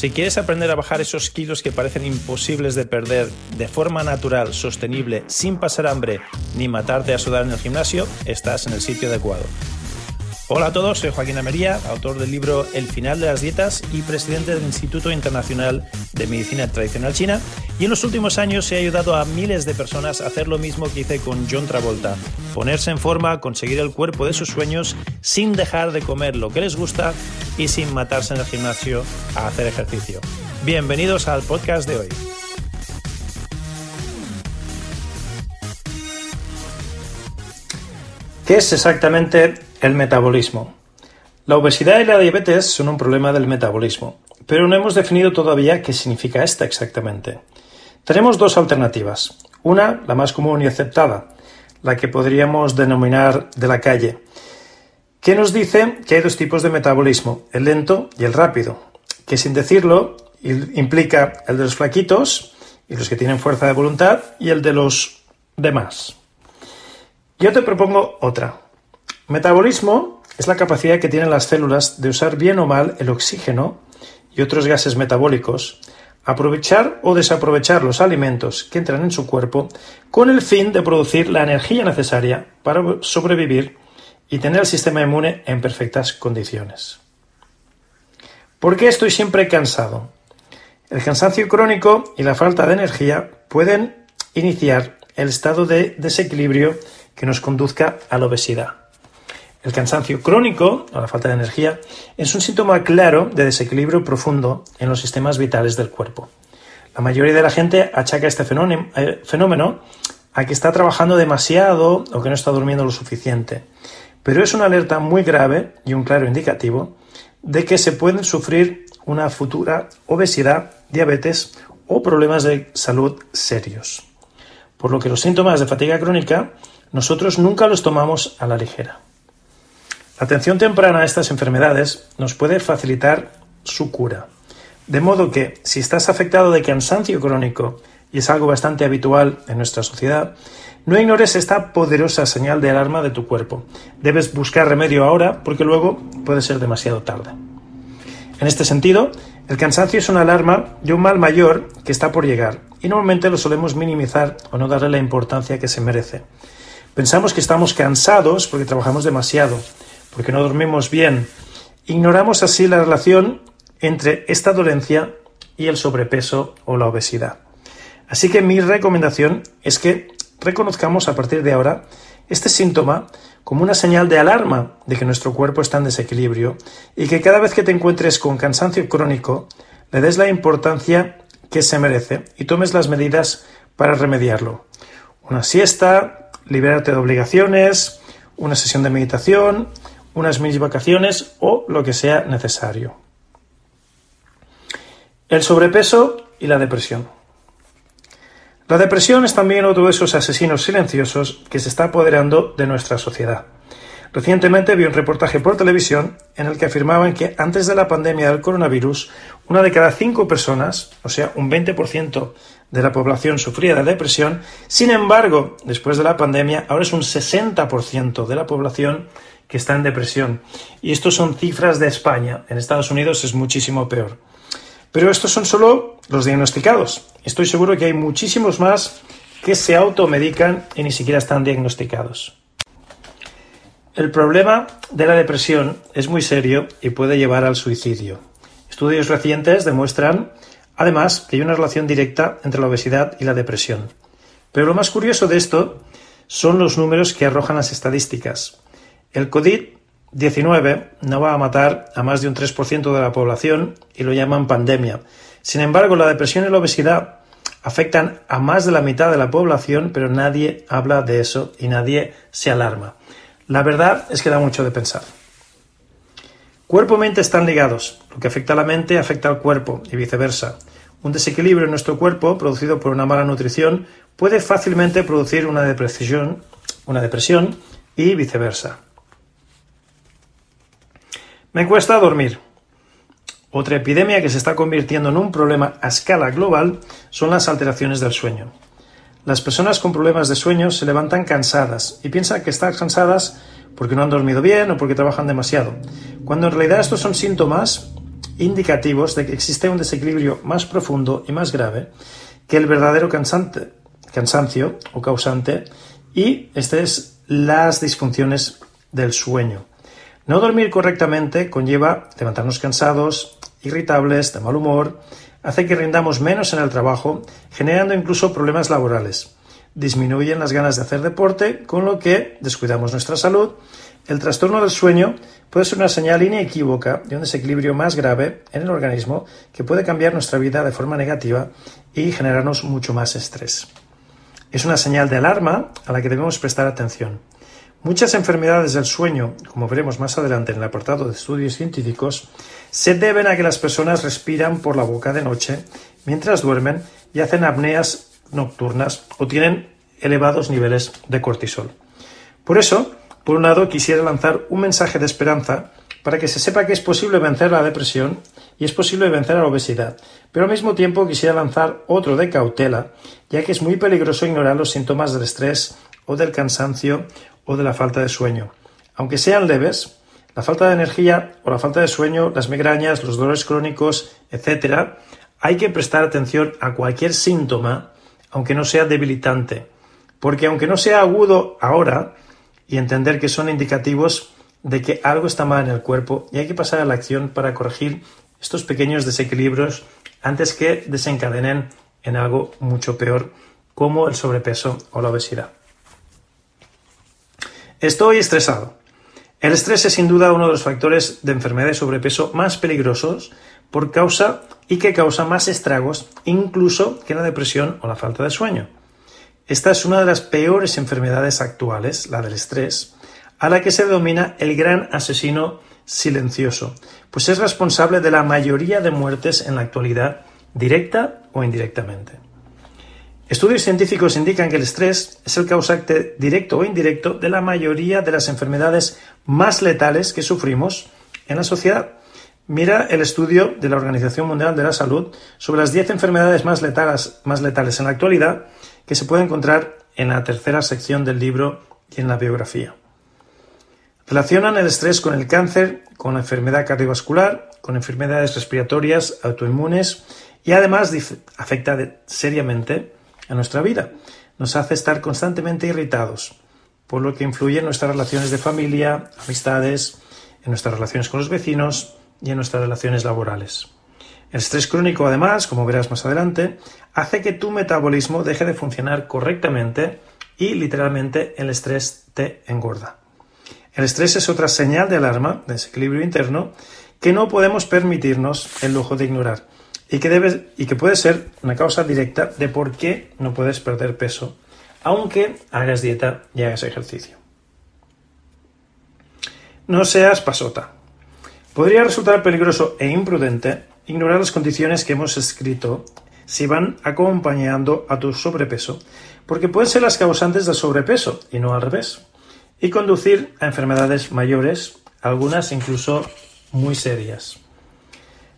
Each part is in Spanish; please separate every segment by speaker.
Speaker 1: Si quieres aprender a bajar esos kilos que parecen imposibles de perder de forma natural, sostenible, sin pasar hambre ni matarte a sudar en el gimnasio, estás en el sitio adecuado. Hola a todos, soy Joaquín Amería, autor del libro El final de las dietas y presidente del Instituto Internacional de Medicina Tradicional China. Y en los últimos años he ayudado a miles de personas a hacer lo mismo que hice con John Travolta, ponerse en forma, conseguir el cuerpo de sus sueños sin dejar de comer lo que les gusta y sin matarse en el gimnasio a hacer ejercicio. Bienvenidos al podcast de hoy. ¿Qué es exactamente el metabolismo? La obesidad y la diabetes son un problema del metabolismo, pero no hemos definido todavía qué significa esta exactamente. Tenemos dos alternativas. Una, la más común y aceptada, la que podríamos denominar de la calle, que nos dice que hay dos tipos de metabolismo, el lento y el rápido, que sin decirlo implica el de los flaquitos y los que tienen fuerza de voluntad y el de los demás. Yo te propongo otra. Metabolismo es la capacidad que tienen las células de usar bien o mal el oxígeno y otros gases metabólicos, aprovechar o desaprovechar los alimentos que entran en su cuerpo con el fin de producir la energía necesaria para sobrevivir y tener el sistema inmune en perfectas condiciones. ¿Por qué estoy siempre cansado? El cansancio crónico y la falta de energía pueden iniciar el estado de desequilibrio que nos conduzca a la obesidad. El cansancio crónico, o la falta de energía, es un síntoma claro de desequilibrio profundo en los sistemas vitales del cuerpo. La mayoría de la gente achaca este eh, fenómeno a que está trabajando demasiado o que no está durmiendo lo suficiente. Pero es una alerta muy grave y un claro indicativo de que se pueden sufrir una futura obesidad, diabetes o problemas de salud serios. Por lo que los síntomas de fatiga crónica nosotros nunca los tomamos a la ligera. Atención temprana a estas enfermedades nos puede facilitar su cura. De modo que, si estás afectado de cansancio crónico, y es algo bastante habitual en nuestra sociedad, no ignores esta poderosa señal de alarma de tu cuerpo. Debes buscar remedio ahora porque luego puede ser demasiado tarde. En este sentido, el cansancio es una alarma de un mal mayor que está por llegar y normalmente lo solemos minimizar o no darle la importancia que se merece. Pensamos que estamos cansados porque trabajamos demasiado, porque no dormimos bien. Ignoramos así la relación entre esta dolencia y el sobrepeso o la obesidad. Así que mi recomendación es que reconozcamos a partir de ahora este síntoma como una señal de alarma de que nuestro cuerpo está en desequilibrio y que cada vez que te encuentres con cansancio crónico le des la importancia que se merece y tomes las medidas para remediarlo. Una siesta, liberarte de obligaciones, una sesión de meditación, unas mini vacaciones o lo que sea necesario. El sobrepeso y la depresión. La depresión es también otro de esos asesinos silenciosos que se está apoderando de nuestra sociedad. Recientemente vi un reportaje por televisión en el que afirmaban que antes de la pandemia del coronavirus, una de cada cinco personas, o sea, un 20% de la población sufría de depresión. Sin embargo, después de la pandemia, ahora es un 60% de la población que está en depresión. Y estos son cifras de España. En Estados Unidos es muchísimo peor. Pero estos son solo los diagnosticados. Estoy seguro que hay muchísimos más que se automedican y ni siquiera están diagnosticados. El problema de la depresión es muy serio y puede llevar al suicidio. Estudios recientes demuestran, además, que hay una relación directa entre la obesidad y la depresión. Pero lo más curioso de esto son los números que arrojan las estadísticas. El COVID-19 no va a matar a más de un 3% de la población y lo llaman pandemia. Sin embargo, la depresión y la obesidad afectan a más de la mitad de la población, pero nadie habla de eso y nadie se alarma. La verdad es que da mucho de pensar. Cuerpo y mente están ligados. Lo que afecta a la mente afecta al cuerpo y viceversa. Un desequilibrio en nuestro cuerpo producido por una mala nutrición puede fácilmente producir una depresión, una depresión y viceversa. Me cuesta dormir. Otra epidemia que se está convirtiendo en un problema a escala global son las alteraciones del sueño. Las personas con problemas de sueño se levantan cansadas y piensan que están cansadas porque no han dormido bien o porque trabajan demasiado, cuando en realidad estos son síntomas indicativos de que existe un desequilibrio más profundo y más grave que el verdadero cansante, cansancio o causante y este es las disfunciones del sueño. No dormir correctamente conlleva levantarnos cansados, irritables, de mal humor, hace que rindamos menos en el trabajo, generando incluso problemas laborales. Disminuyen las ganas de hacer deporte, con lo que descuidamos nuestra salud. El trastorno del sueño puede ser una señal inequívoca de un desequilibrio más grave en el organismo que puede cambiar nuestra vida de forma negativa y generarnos mucho más estrés. Es una señal de alarma a la que debemos prestar atención. Muchas enfermedades del sueño, como veremos más adelante en el apartado de estudios científicos, se deben a que las personas respiran por la boca de noche mientras duermen y hacen apneas nocturnas o tienen elevados niveles de cortisol. Por eso, por un lado, quisiera lanzar un mensaje de esperanza para que se sepa que es posible vencer la depresión y es posible vencer a la obesidad, pero al mismo tiempo quisiera lanzar otro de cautela, ya que es muy peligroso ignorar los síntomas del estrés o del cansancio o de la falta de sueño. Aunque sean leves, la falta de energía o la falta de sueño, las migrañas, los dolores crónicos, etc., hay que prestar atención a cualquier síntoma, aunque no sea debilitante, porque aunque no sea agudo ahora, y entender que son indicativos de que algo está mal en el cuerpo y hay que pasar a la acción para corregir estos pequeños desequilibrios antes que desencadenen en algo mucho peor como el sobrepeso o la obesidad. Estoy estresado. El estrés es sin duda uno de los factores de enfermedad de sobrepeso más peligrosos por causa y que causa más estragos incluso que la depresión o la falta de sueño. Esta es una de las peores enfermedades actuales, la del estrés, a la que se denomina el gran asesino silencioso, pues es responsable de la mayoría de muertes en la actualidad, directa o indirectamente. Estudios científicos indican que el estrés es el causante directo o indirecto de la mayoría de las enfermedades más letales que sufrimos en la sociedad. Mira el estudio de la Organización Mundial de la Salud sobre las 10 enfermedades más letales, en la actualidad que se puede encontrar en la tercera sección del libro y en la biografía. Relacionan el estrés con el cáncer, con la enfermedad cardiovascular, con enfermedades respiratorias, autoinmunes y además afecta seriamente a nuestra vida. Nos hace estar constantemente irritados, por lo que influye en nuestras relaciones de familia, amistades, en nuestras relaciones con los vecinos y en nuestras relaciones laborales. El estrés crónico, además, como verás más adelante, hace que tu metabolismo deje de funcionar correctamente y literalmente el estrés te engorda. El estrés es otra señal de alarma, de desequilibrio interno, que no podemos permitirnos el lujo de ignorar y que, y que puede ser una causa directa de por qué no puedes perder peso, aunque hagas dieta y hagas ejercicio. No seas pasota. Podría resultar peligroso e imprudente ignorar las condiciones que hemos escrito si van acompañando a tu sobrepeso, porque pueden ser las causantes del sobrepeso y no al revés, y conducir a enfermedades mayores, algunas incluso muy serias.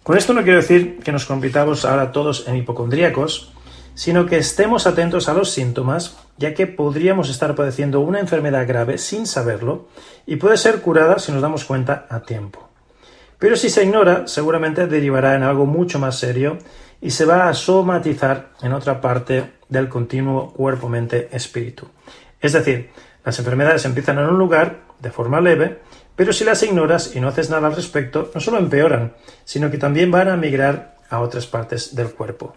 Speaker 1: Con esto no quiero decir que nos convirtamos ahora todos en hipocondríacos, sino que estemos atentos a los síntomas, ya que podríamos estar padeciendo una enfermedad grave sin saberlo y puede ser curada si nos damos cuenta a tiempo. Pero si se ignora, seguramente derivará en algo mucho más serio y se va a somatizar en otra parte del continuo cuerpo-mente-espíritu. Es decir, las enfermedades empiezan en un lugar de forma leve pero si las ignoras y no haces nada al respecto, no solo empeoran, sino que también van a migrar a otras partes del cuerpo.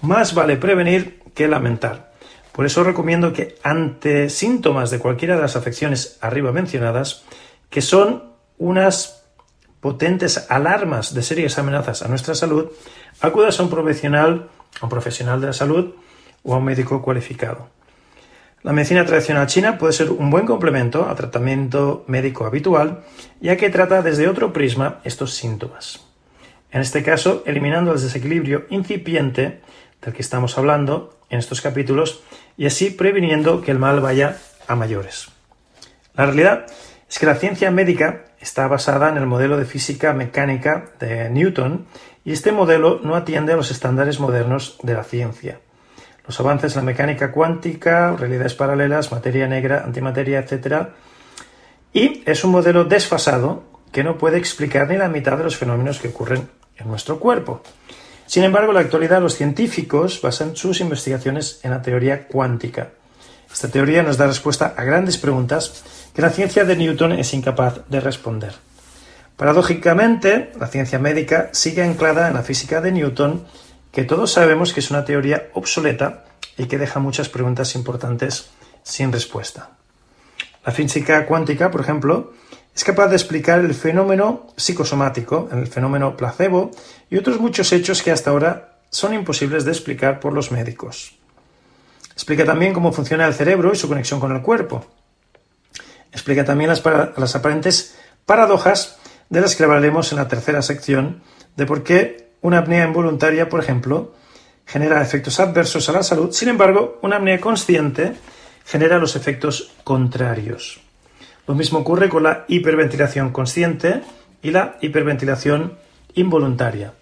Speaker 1: Más vale prevenir que lamentar. Por eso recomiendo que ante síntomas de cualquiera de las afecciones arriba mencionadas, que son unas potentes alarmas de serias amenazas a nuestra salud, acudas a un profesional, a un profesional de la salud o a un médico cualificado. La medicina tradicional china puede ser un buen complemento al tratamiento médico habitual, ya que trata desde otro prisma estos síntomas. En este caso, eliminando el desequilibrio incipiente del que estamos hablando en estos capítulos y así previniendo que el mal vaya a mayores. La realidad es que la ciencia médica está basada en el modelo de física mecánica de Newton y este modelo no atiende a los estándares modernos de la ciencia los avances en la mecánica cuántica, realidades paralelas, materia negra, antimateria, etc. Y es un modelo desfasado que no puede explicar ni la mitad de los fenómenos que ocurren en nuestro cuerpo. Sin embargo, en la actualidad los científicos basan sus investigaciones en la teoría cuántica. Esta teoría nos da respuesta a grandes preguntas que la ciencia de Newton es incapaz de responder. Paradójicamente, la ciencia médica sigue anclada en la física de Newton, que todos sabemos que es una teoría obsoleta y que deja muchas preguntas importantes sin respuesta. La física cuántica, por ejemplo, es capaz de explicar el fenómeno psicosomático, el fenómeno placebo y otros muchos hechos que hasta ahora son imposibles de explicar por los médicos. Explica también cómo funciona el cerebro y su conexión con el cuerpo. Explica también las, las aparentes paradojas de las que hablaremos en la tercera sección de por qué una apnea involuntaria, por ejemplo, genera efectos adversos a la salud, sin embargo, una apnea consciente genera los efectos contrarios. Lo mismo ocurre con la hiperventilación consciente y la hiperventilación involuntaria.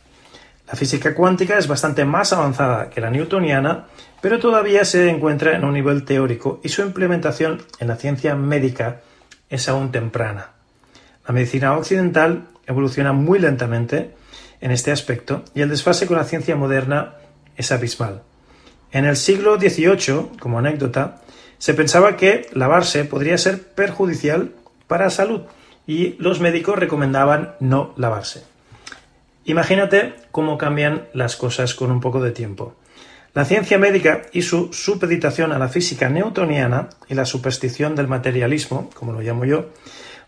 Speaker 1: La física cuántica es bastante más avanzada que la newtoniana, pero todavía se encuentra en un nivel teórico y su implementación en la ciencia médica es aún temprana. La medicina occidental evoluciona muy lentamente en este aspecto y el desfase con la ciencia moderna es abismal. En el siglo XVIII, como anécdota, se pensaba que lavarse podría ser perjudicial para la salud y los médicos recomendaban no lavarse. Imagínate cómo cambian las cosas con un poco de tiempo. La ciencia médica y su supeditación a la física newtoniana y la superstición del materialismo, como lo llamo yo,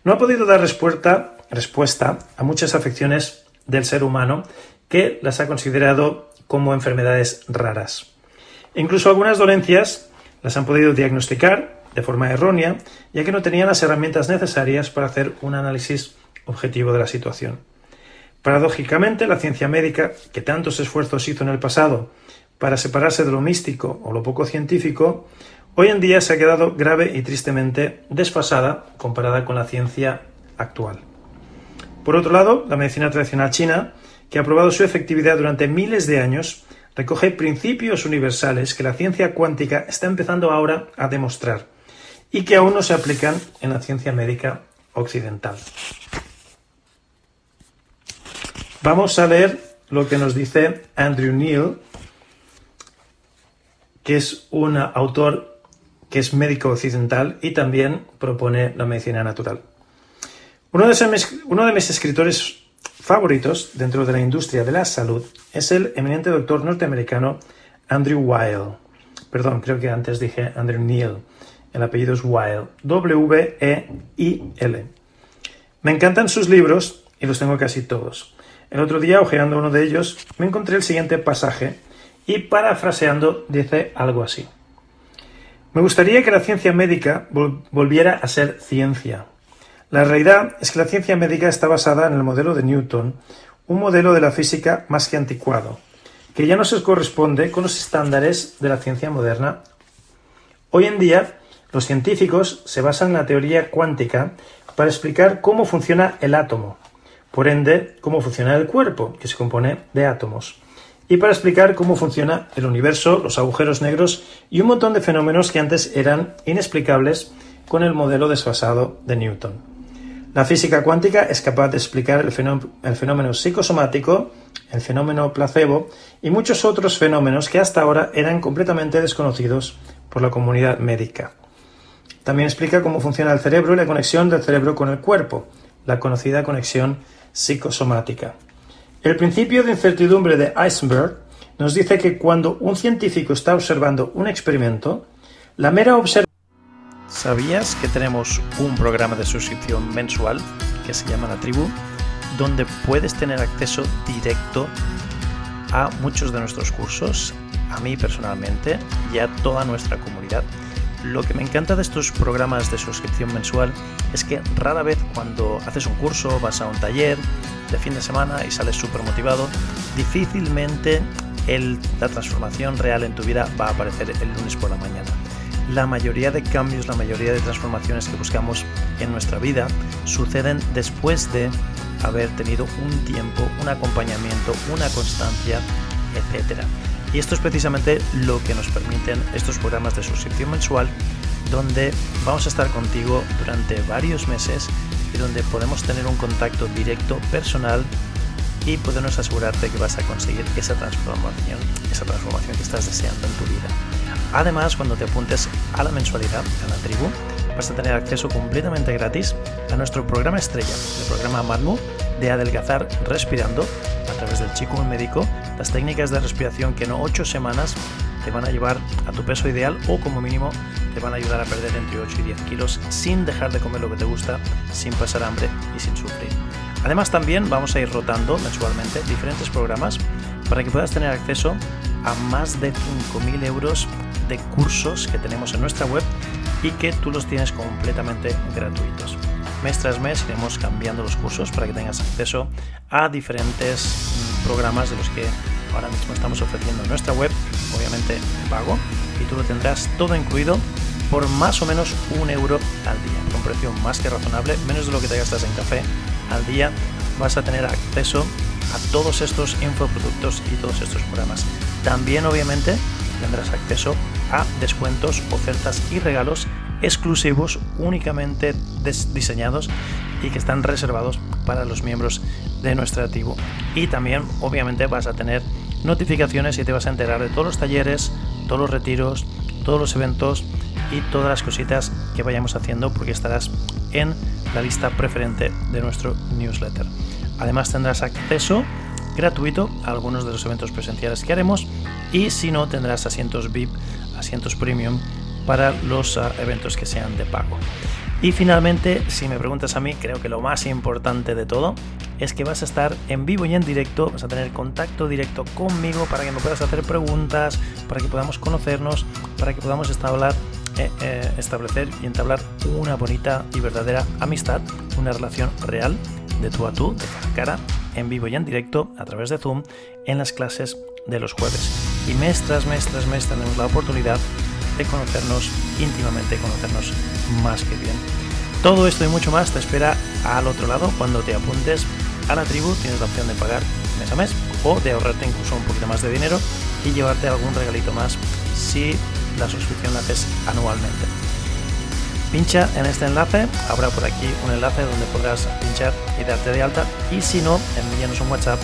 Speaker 1: no ha podido dar respuesta, respuesta a muchas afecciones del ser humano que las ha considerado como enfermedades raras. incluso algunas dolencias las han podido diagnosticar de forma errónea, ya que no tenían las herramientas necesarias para hacer un análisis objetivo de la situación. Paradójicamente, la ciencia médica, que tantos esfuerzos hizo en el pasado para separarse de lo místico o lo poco científico, hoy en día se ha quedado grave y tristemente desfasada comparada con la ciencia actual. Por otro lado, la medicina tradicional china, que ha probado su efectividad durante miles de años, recoge principios universales que la ciencia cuántica está empezando ahora a demostrar y que aún no se aplican en la ciencia médica occidental. Vamos a leer lo que nos dice Andrew Neil, que es un autor que es médico occidental y también propone la medicina natural. Uno de, mis, uno de mis escritores favoritos dentro de la industria de la salud es el eminente doctor norteamericano Andrew Weil. Perdón, creo que antes dije Andrew Neil. El apellido es Weil. W-E-I-L. Me encantan sus libros y los tengo casi todos. El otro día, hojeando uno de ellos, me encontré el siguiente pasaje y parafraseando dice algo así. Me gustaría que la ciencia médica volviera a ser ciencia, la realidad es que la ciencia médica está basada en el modelo de Newton, un modelo de la física más que anticuado, que ya no se corresponde con los estándares de la ciencia moderna. Hoy en día, los científicos se basan en la teoría cuántica para explicar cómo funciona el átomo, por ende, cómo funciona el cuerpo, que se compone de átomos, y para explicar cómo funciona el universo, los agujeros negros y un montón de fenómenos que antes eran inexplicables con el modelo desfasado de Newton. La física cuántica es capaz de explicar el fenómeno, psicosomático, el fenómeno placebo y muchos otros fenómenos que hasta ahora eran completamente desconocidos por la comunidad médica. También explica cómo funciona el cerebro y la conexión del cerebro con el cuerpo, la conocida conexión psicosomática. El principio de incertidumbre de Eisenberg nos dice que cuando un científico está observando un experimento, la mera observación
Speaker 2: ¿Sabías que tenemos un programa de suscripción mensual que se llama La Tribu, donde puedes tener acceso directo a muchos de nuestros cursos, a mí personalmente y a toda nuestra comunidad? Lo que me encanta de estos programas de suscripción mensual es que rara vez cuando haces un curso, vas a un taller de fin de semana y sales súper motivado, difícilmente la transformación real en tu vida va a aparecer el lunes por la mañana la mayoría de cambios, la mayoría de transformaciones que buscamos en nuestra vida suceden después de haber tenido un tiempo, un acompañamiento, una constancia, etc. Y esto es precisamente lo que nos permiten estos programas de suscripción mensual, donde vamos a estar contigo durante varios meses y donde podemos tener un contacto directo, personal y podernos asegurarte que vas a conseguir esa transformación, esa transformación que estás deseando en tu vida. Además, cuando te apuntes a la mensualidad, a la tribu, vas a tener acceso completamente gratis a nuestro programa estrella, el programa MADMU de adelgazar respirando a través del chico médico, las técnicas de respiración que en 8 semanas te van a llevar a tu peso ideal o como mínimo te van a ayudar a perder entre 8 y 10 kilos sin dejar de comer lo que te gusta, sin pasar hambre y sin sufrir. Además también vamos a ir rotando mensualmente diferentes programas para que puedas tener acceso a más de 5.000 euros de cursos que tenemos en nuestra web y que tú los tienes completamente gratuitos. Mes tras mes iremos cambiando los cursos para que tengas acceso a diferentes mm, programas de los que ahora mismo estamos ofreciendo en nuestra web, obviamente pago, y tú lo tendrás todo incluido por más o menos un euro al día, con un precio más que razonable, menos de lo que te gastas en café al día, vas a tener acceso a todos estos infoproductos y todos estos programas. También obviamente tendrás acceso a descuentos, ofertas y regalos exclusivos únicamente diseñados y que están reservados para los miembros de nuestra tribu. Y también obviamente vas a tener notificaciones y te vas a enterar de todos los talleres, todos los retiros, todos los eventos y todas las cositas que vayamos haciendo porque estarás en la lista preferente de nuestro newsletter. Además tendrás acceso gratuito a algunos de los eventos presenciales que haremos y si no tendrás asientos VIP, asientos premium para los ah, eventos que sean de pago. Y finalmente, si me preguntas a mí, creo que lo más importante de todo es que vas a estar en vivo y en directo, vas a tener contacto directo conmigo para que me puedas hacer preguntas, para que podamos conocernos, para que podamos establecer, eh, eh, establecer y entablar una bonita y verdadera amistad, una relación real de tú a tú, de cara a cara, en vivo y en directo, a través de Zoom, en las clases de los jueves. Y mes tras mes tras mes tenemos la oportunidad de conocernos íntimamente, conocernos más que bien. Todo esto y mucho más te espera al otro lado cuando te apuntes a la tribu. Tienes la opción de pagar mes a mes o de ahorrarte incluso un poquito más de dinero y llevarte algún regalito más si la suscripción la haces anualmente. Pincha en este enlace, habrá por aquí un enlace donde podrás pinchar y darte de alta y si no, envíanos un WhatsApp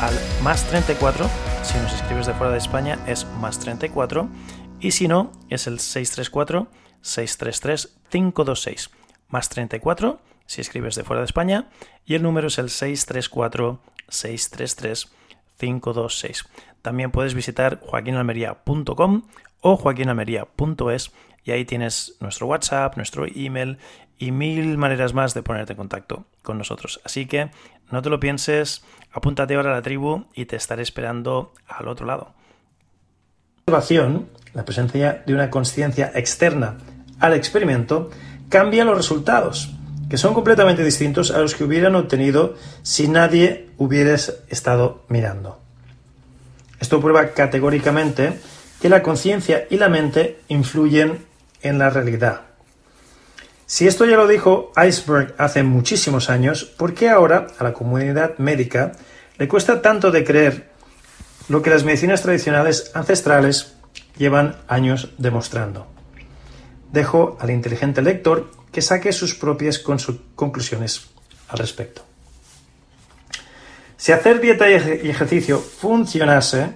Speaker 2: al más 34, si nos escribes de fuera de España es más 34 y si no, es el 634-633-526. Más 34 si escribes de fuera de España. Y el número es el 634-633-526. También puedes visitar joaquinalmería.com o joaquinalmería.es y ahí tienes nuestro WhatsApp, nuestro email y mil maneras más de ponerte en contacto con nosotros. Así que no te lo pienses, apúntate ahora a la tribu y te estaré esperando al otro lado
Speaker 1: la presencia de una conciencia externa al experimento, cambia los resultados, que son completamente distintos a los que hubieran obtenido si nadie hubiera estado mirando. Esto prueba categóricamente que la conciencia y la mente influyen en la realidad. Si esto ya lo dijo Iceberg hace muchísimos años, ¿por qué ahora a la comunidad médica le cuesta tanto de creer lo que las medicinas tradicionales ancestrales llevan años demostrando. Dejo al inteligente lector que saque sus propias conclusiones al respecto. Si hacer dieta y ejercicio funcionase,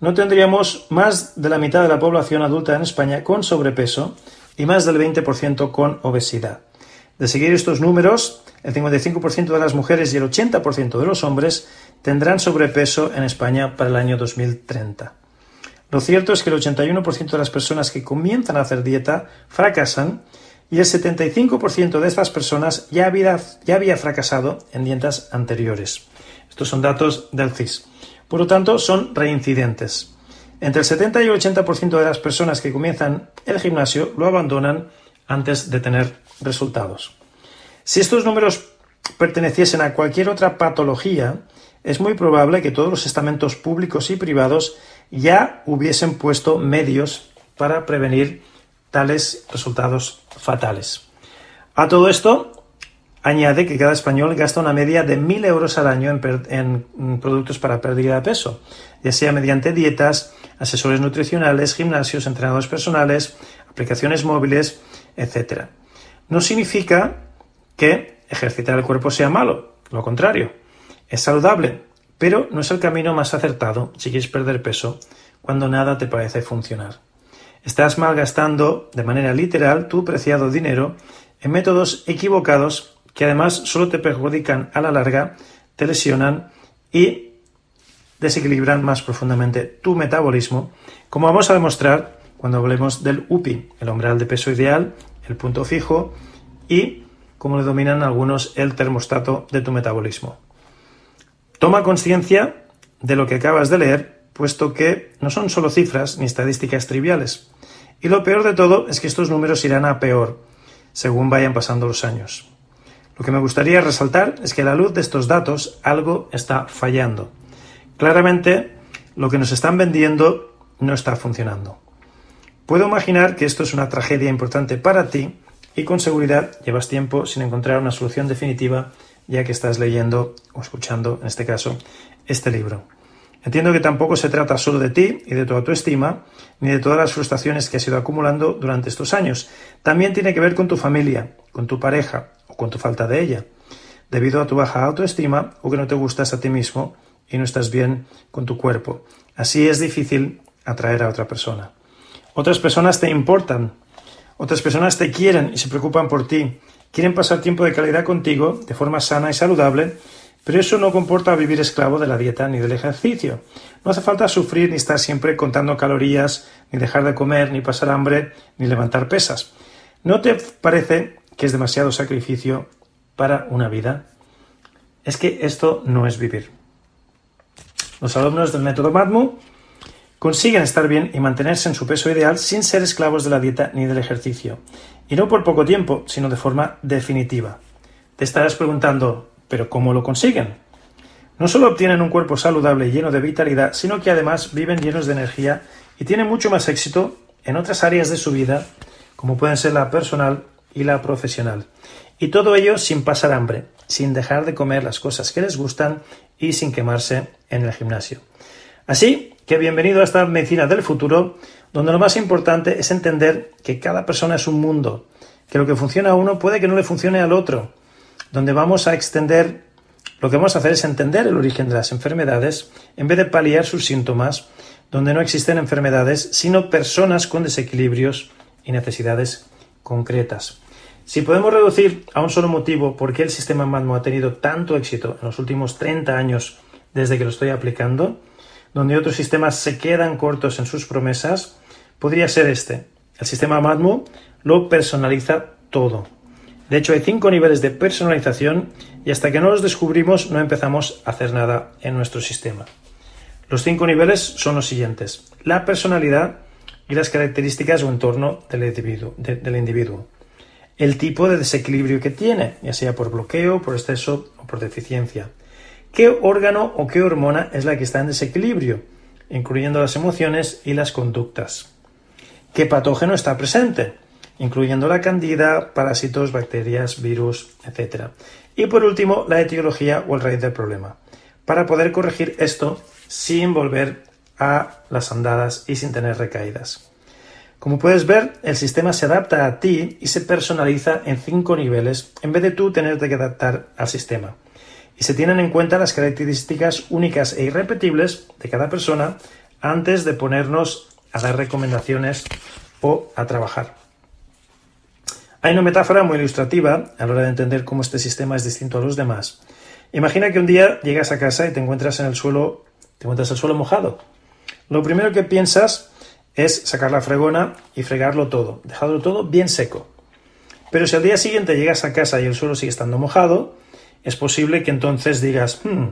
Speaker 1: no tendríamos más de la mitad de la población adulta en España con sobrepeso y más del 20% con obesidad. De seguir estos números, el 55% de las mujeres y el 80% de los hombres tendrán sobrepeso en España para el año 2030. Lo cierto es que el 81% de las personas que comienzan a hacer dieta fracasan y el 75% de estas personas ya había, ya había fracasado en dietas anteriores. Estos son datos del CIS. Por lo tanto, son reincidentes. Entre el 70 y el 80% de las personas que comienzan el gimnasio lo abandonan antes de tener resultados. Si estos números perteneciesen a cualquier otra patología, es muy probable que todos los estamentos públicos y privados ya hubiesen puesto medios para prevenir tales resultados fatales. A todo esto, añade que cada español gasta una media de 1.000 euros al año en, en, productos para pérdida de peso, ya sea mediante dietas, asesores nutricionales, gimnasios, entrenadores personales, aplicaciones móviles, etc. No significa que ejercitar el cuerpo sea malo, lo contrario. Es saludable, pero no es el camino más acertado si quieres perder peso cuando nada te parece funcionar. Estás malgastando de manera literal tu preciado dinero en métodos equivocados que además solo te perjudican a la larga, te lesionan y desequilibran más profundamente tu metabolismo, como vamos a demostrar cuando hablemos del UPI, el umbral de peso ideal, el punto fijo y, como le dominan algunos, el termostato de tu metabolismo. Toma conciencia de lo que acabas de leer, puesto que no son solo cifras ni estadísticas triviales. Y lo peor de todo es que estos números irán a peor según vayan pasando los años. Lo que me gustaría resaltar es que a la luz de estos datos algo está fallando. Claramente, lo que nos están vendiendo no está funcionando. Puedo imaginar que esto es una tragedia importante para ti y con seguridad llevas tiempo sin encontrar una solución definitiva ya que estás leyendo o escuchando, en este caso, este libro. Entiendo que tampoco se trata solo de ti y de tu autoestima, ni de todas las frustraciones que has ido acumulando durante estos años. También tiene que ver con tu familia, con tu pareja con tu falta de ella, debido a tu baja autoestima o que no te gustas a ti mismo y no estás bien con tu cuerpo. Así es difícil atraer a otra persona. Otras personas te importan, otras personas te quieren y se preocupan por ti, quieren pasar tiempo de calidad contigo de forma sana y saludable pero eso no comporta vivir esclavo de la dieta ni del ejercicio. No hace falta sufrir ni estar siempre contando calorías, ni dejar de comer, ni pasar hambre, ni levantar pesas. ¿No te parece que es demasiado sacrificio para una vida? Es que esto no es vivir. Los alumnos del método MATMU consiguen estar bien y mantenerse en su peso ideal sin ser esclavos de la dieta ni del ejercicio. Y no por poco tiempo, sino de forma definitiva. Te estarás preguntando, pero ¿cómo lo consiguen? No solo obtienen un cuerpo saludable y lleno de vitalidad, sino que además viven llenos de energía y tienen mucho más éxito en otras áreas de su vida, como pueden ser la personal y la profesional. Y todo ello sin pasar hambre, sin dejar de comer las cosas que les gustan y sin quemarse en el gimnasio. Así que bienvenido a esta medicina del futuro, donde lo más importante es entender que cada persona es un mundo, que lo que funciona a uno puede que no le funcione al otro, donde vamos a extender, lo que vamos a hacer es entender el origen de las enfermedades en vez de paliar sus síntomas, donde no existen enfermedades, sino personas con desequilibrios y necesidades concretas. Si podemos reducir a un solo motivo por qué el sistema MATMO ha tenido tanto éxito en los últimos 30 años desde que lo estoy aplicando, donde otros sistemas se quedan cortos en sus promesas, podría ser este. El sistema MATMO lo personaliza todo. De hecho, hay cinco niveles de personalización y hasta que no los descubrimos no empezamos a hacer nada en nuestro sistema. Los cinco niveles son los siguientes. La personalidad y las características o entorno del individuo, del individuo. El tipo de desequilibrio que tiene, ya sea por bloqueo, por exceso o por deficiencia. ¿Qué órgano o qué hormona es la que está en desequilibrio, incluyendo las emociones y las conductas? ¿Qué patógeno está presente? incluyendo la candida, parásitos, bacterias, virus, etc. Y por último, la etiología o el raíz del problema, para poder corregir esto sin volver a las andadas y sin tener recaídas. Como puedes ver, el sistema se adapta a ti y se personaliza en cinco niveles en vez de tú tenerte que adaptar al sistema. Y se tienen en cuenta las características únicas e irrepetibles de cada persona antes de ponernos a dar recomendaciones o a trabajar. Hay una metáfora muy ilustrativa a la hora de entender cómo este sistema es distinto a los demás. Imagina que un día llegas a casa y te encuentras en el suelo, te encuentras el suelo mojado. Lo primero que piensas es sacar la fregona y fregarlo todo, dejarlo todo bien seco. Pero si al día siguiente llegas a casa y el suelo sigue estando mojado, es posible que entonces digas, hmm,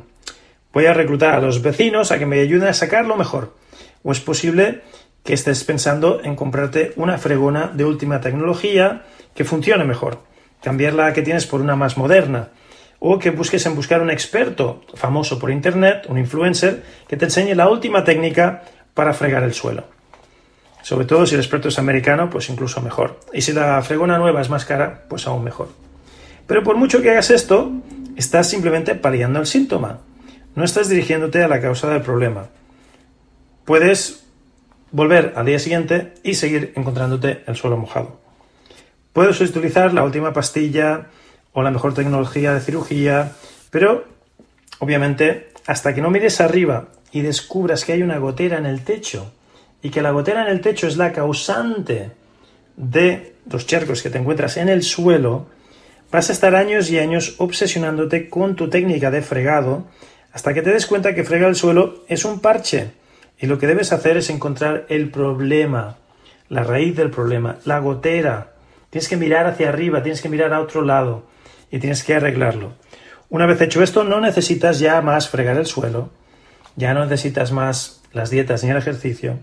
Speaker 1: voy a reclutar a los vecinos a que me ayuden a sacarlo mejor. O es posible que estés pensando en comprarte una fregona de última tecnología que funcione mejor, cambiar la que tienes por una más moderna, o que busques en buscar un experto famoso por internet, un influencer, que te enseñe la última técnica para fregar el suelo. Sobre todo si el experto es americano, pues incluso mejor. Y si la fregona nueva es más cara, pues aún mejor. Pero por mucho que hagas esto, estás simplemente paliando el síntoma. No estás dirigiéndote a la causa del problema. Puedes volver al día siguiente y seguir encontrándote el suelo mojado. Puedes utilizar la última pastilla o la mejor tecnología de cirugía, pero obviamente hasta que no mires arriba y descubras que hay una gotera en el techo y que la gotera en el techo es la causante de los charcos que te encuentras en el suelo, vas a estar años y años obsesionándote con tu técnica de fregado hasta que te des cuenta que fregar el suelo es un parche y lo que debes hacer es encontrar el problema, la raíz del problema, la gotera. Tienes que mirar hacia arriba, tienes que mirar a otro lado y tienes que arreglarlo. Una vez hecho esto, no necesitas ya más fregar el suelo, ya no necesitas más las dietas ni el ejercicio.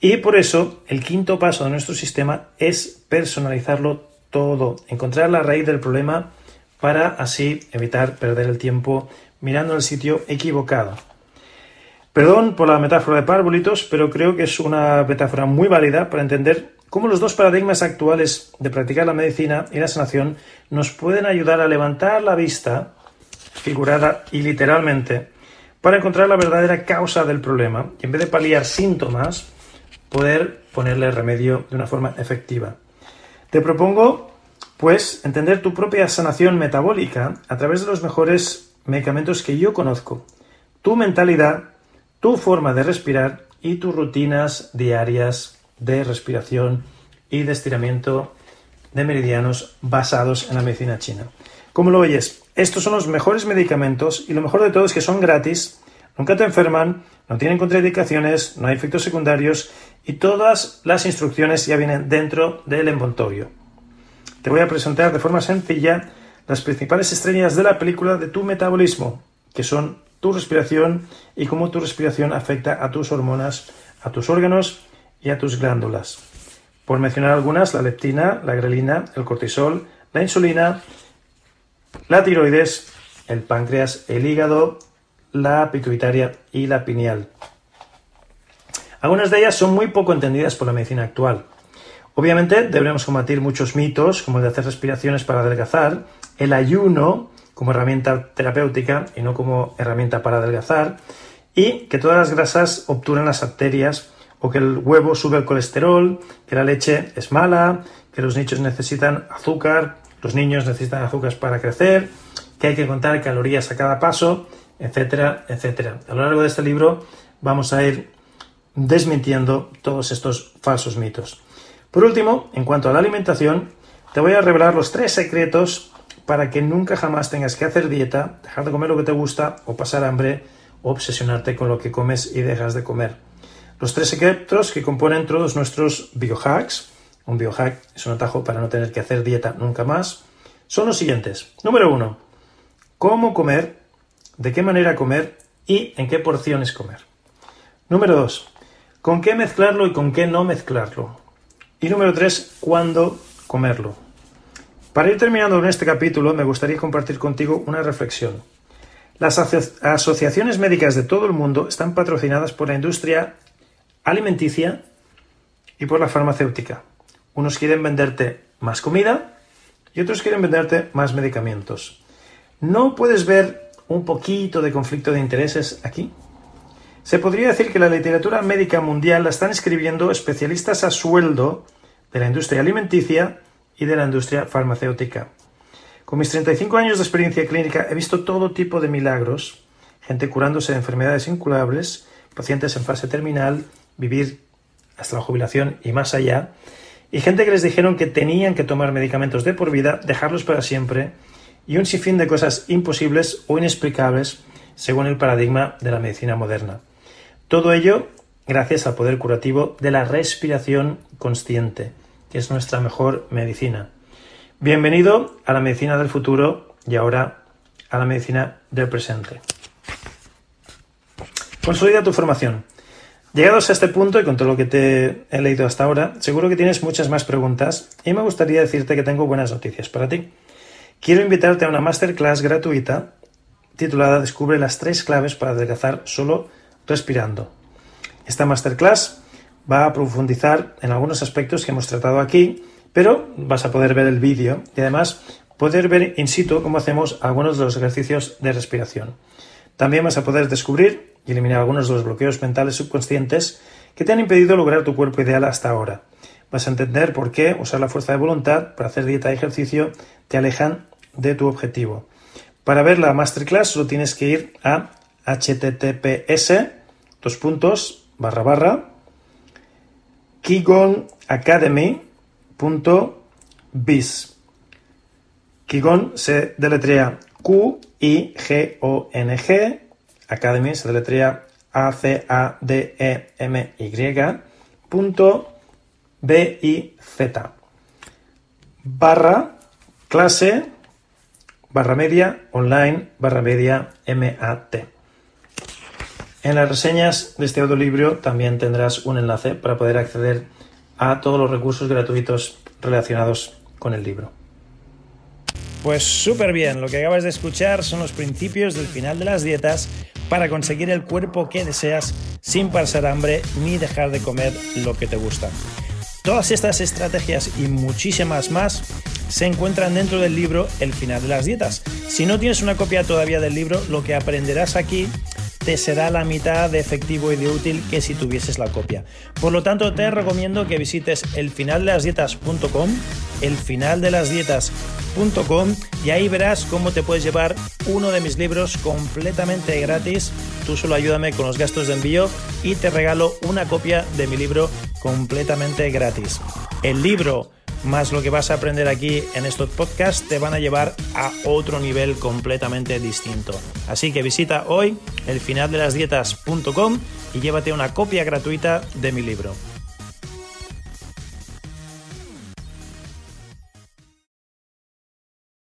Speaker 1: Y por eso el quinto paso de nuestro sistema es personalizarlo todo, encontrar la raíz del problema para así evitar perder el tiempo mirando el sitio equivocado. Perdón por la metáfora de parbolitos, pero creo que es una metáfora muy válida para entender cómo los dos paradigmas actuales de practicar la medicina y la sanación nos pueden ayudar a levantar la vista, figurada y literalmente, para encontrar la verdadera causa del problema y en vez de paliar síntomas, poder ponerle remedio de una forma efectiva. Te propongo, pues, entender tu propia sanación metabólica a través de los mejores medicamentos que yo conozco, tu mentalidad, tu forma de respirar y tus rutinas diarias de respiración y de estiramiento de meridianos basados en la medicina china. ¿Cómo lo oyes? Estos son los mejores medicamentos y lo mejor de todo es que son gratis, nunca te enferman, no tienen contraindicaciones, no hay efectos secundarios y todas las instrucciones ya vienen dentro del envoltorio. Te voy a presentar de forma sencilla las principales estrellas de la película de tu metabolismo, que son tu respiración y cómo tu respiración afecta a tus hormonas, a tus órganos y a tus glándulas. Por mencionar algunas, la leptina, la grelina, el cortisol, la insulina, la tiroides, el páncreas, el hígado, la pituitaria y la pineal. Algunas de ellas son muy poco entendidas por la medicina actual. Obviamente deberemos combatir muchos mitos, como el de hacer respiraciones para adelgazar, el ayuno como herramienta terapéutica y no como herramienta para adelgazar, y que todas las grasas obturan las arterias, o que el huevo sube el colesterol, que la leche es mala, que los niños necesitan azúcar, los niños necesitan azúcar para crecer, que hay que contar calorías a cada paso, etcétera, etcétera. A lo largo de este libro vamos a ir desmintiendo todos estos falsos mitos. Por último, en cuanto a la alimentación, te voy a revelar los tres secretos para que nunca jamás tengas que hacer dieta, dejar de comer lo que te gusta o pasar hambre o obsesionarte con lo que comes y dejas de comer. Los tres secretos que componen todos nuestros biohacks, un biohack es un atajo para no tener que hacer dieta nunca más, son los siguientes. Número uno, cómo comer, de qué manera comer y en qué porciones comer. Número dos, con qué mezclarlo y con qué no mezclarlo. Y número tres, cuándo comerlo. Para ir terminando en este capítulo, me gustaría compartir contigo una reflexión. Las asociaciones médicas de todo el mundo están patrocinadas por la industria alimenticia y por la farmacéutica. Unos quieren venderte más comida y otros quieren venderte más medicamentos. ¿No puedes ver un poquito de conflicto de intereses aquí? Se podría decir que la literatura médica mundial la están escribiendo especialistas a sueldo de la industria alimenticia y de la industria farmacéutica. Con mis 35 años de experiencia clínica he visto todo tipo de milagros, gente curándose de enfermedades incurables, pacientes en fase terminal, vivir hasta la jubilación y más allá, y gente que les dijeron que tenían que tomar medicamentos de por vida, dejarlos para siempre, y un sinfín de cosas imposibles o inexplicables según el paradigma de la medicina moderna. Todo ello gracias al poder curativo de la respiración consciente, que es nuestra mejor medicina. Bienvenido a la medicina del futuro y ahora a la medicina del presente. Consolida tu formación. Llegados a este punto y con todo lo que te he leído hasta ahora, seguro que tienes muchas más preguntas y me gustaría decirte que tengo buenas noticias para ti. Quiero invitarte a una masterclass gratuita titulada Descubre las tres claves para adelgazar solo respirando. Esta masterclass va a profundizar en algunos aspectos que hemos tratado aquí, pero vas a poder ver el vídeo y además poder ver in situ cómo hacemos algunos de los ejercicios de respiración. También vas a poder descubrir y eliminar algunos de los bloqueos mentales subconscientes que te han impedido lograr tu cuerpo ideal hasta ahora. Vas a entender por qué usar la fuerza de voluntad para hacer dieta y ejercicio te alejan de tu objetivo. Para ver la masterclass solo tienes que ir a https dos puntos barra barra kigonacademy.biz Kigon se deletrea Q-I-G-O-N-G Academy se deletrea A-C-A-D-E-M-Y punto B-I-Z barra clase barra media online barra media MAT. En las reseñas de este audiolibro también tendrás un enlace para poder acceder a todos los recursos gratuitos relacionados con el libro. Pues súper bien, lo que acabas de escuchar son los principios del final de las dietas para conseguir el cuerpo que deseas sin pasar hambre ni dejar de comer lo que te gusta. Todas estas estrategias y muchísimas más se encuentran dentro del libro El final de las dietas. Si no tienes una copia todavía del libro, lo que aprenderás aquí te será la mitad de efectivo y de útil que si tuvieses la copia. Por lo tanto, te recomiendo que visites elfinaldelasdietas.com, elfinaldelasdietas.com y ahí verás cómo te puedes llevar uno de mis libros completamente gratis. Tú solo ayúdame con los gastos de envío y te regalo una copia de mi libro completamente gratis. El libro más lo que vas a aprender aquí en estos podcasts te van a llevar a otro nivel completamente distinto. Así que visita hoy elfinaldelasdietas.com y llévate una copia gratuita de mi libro.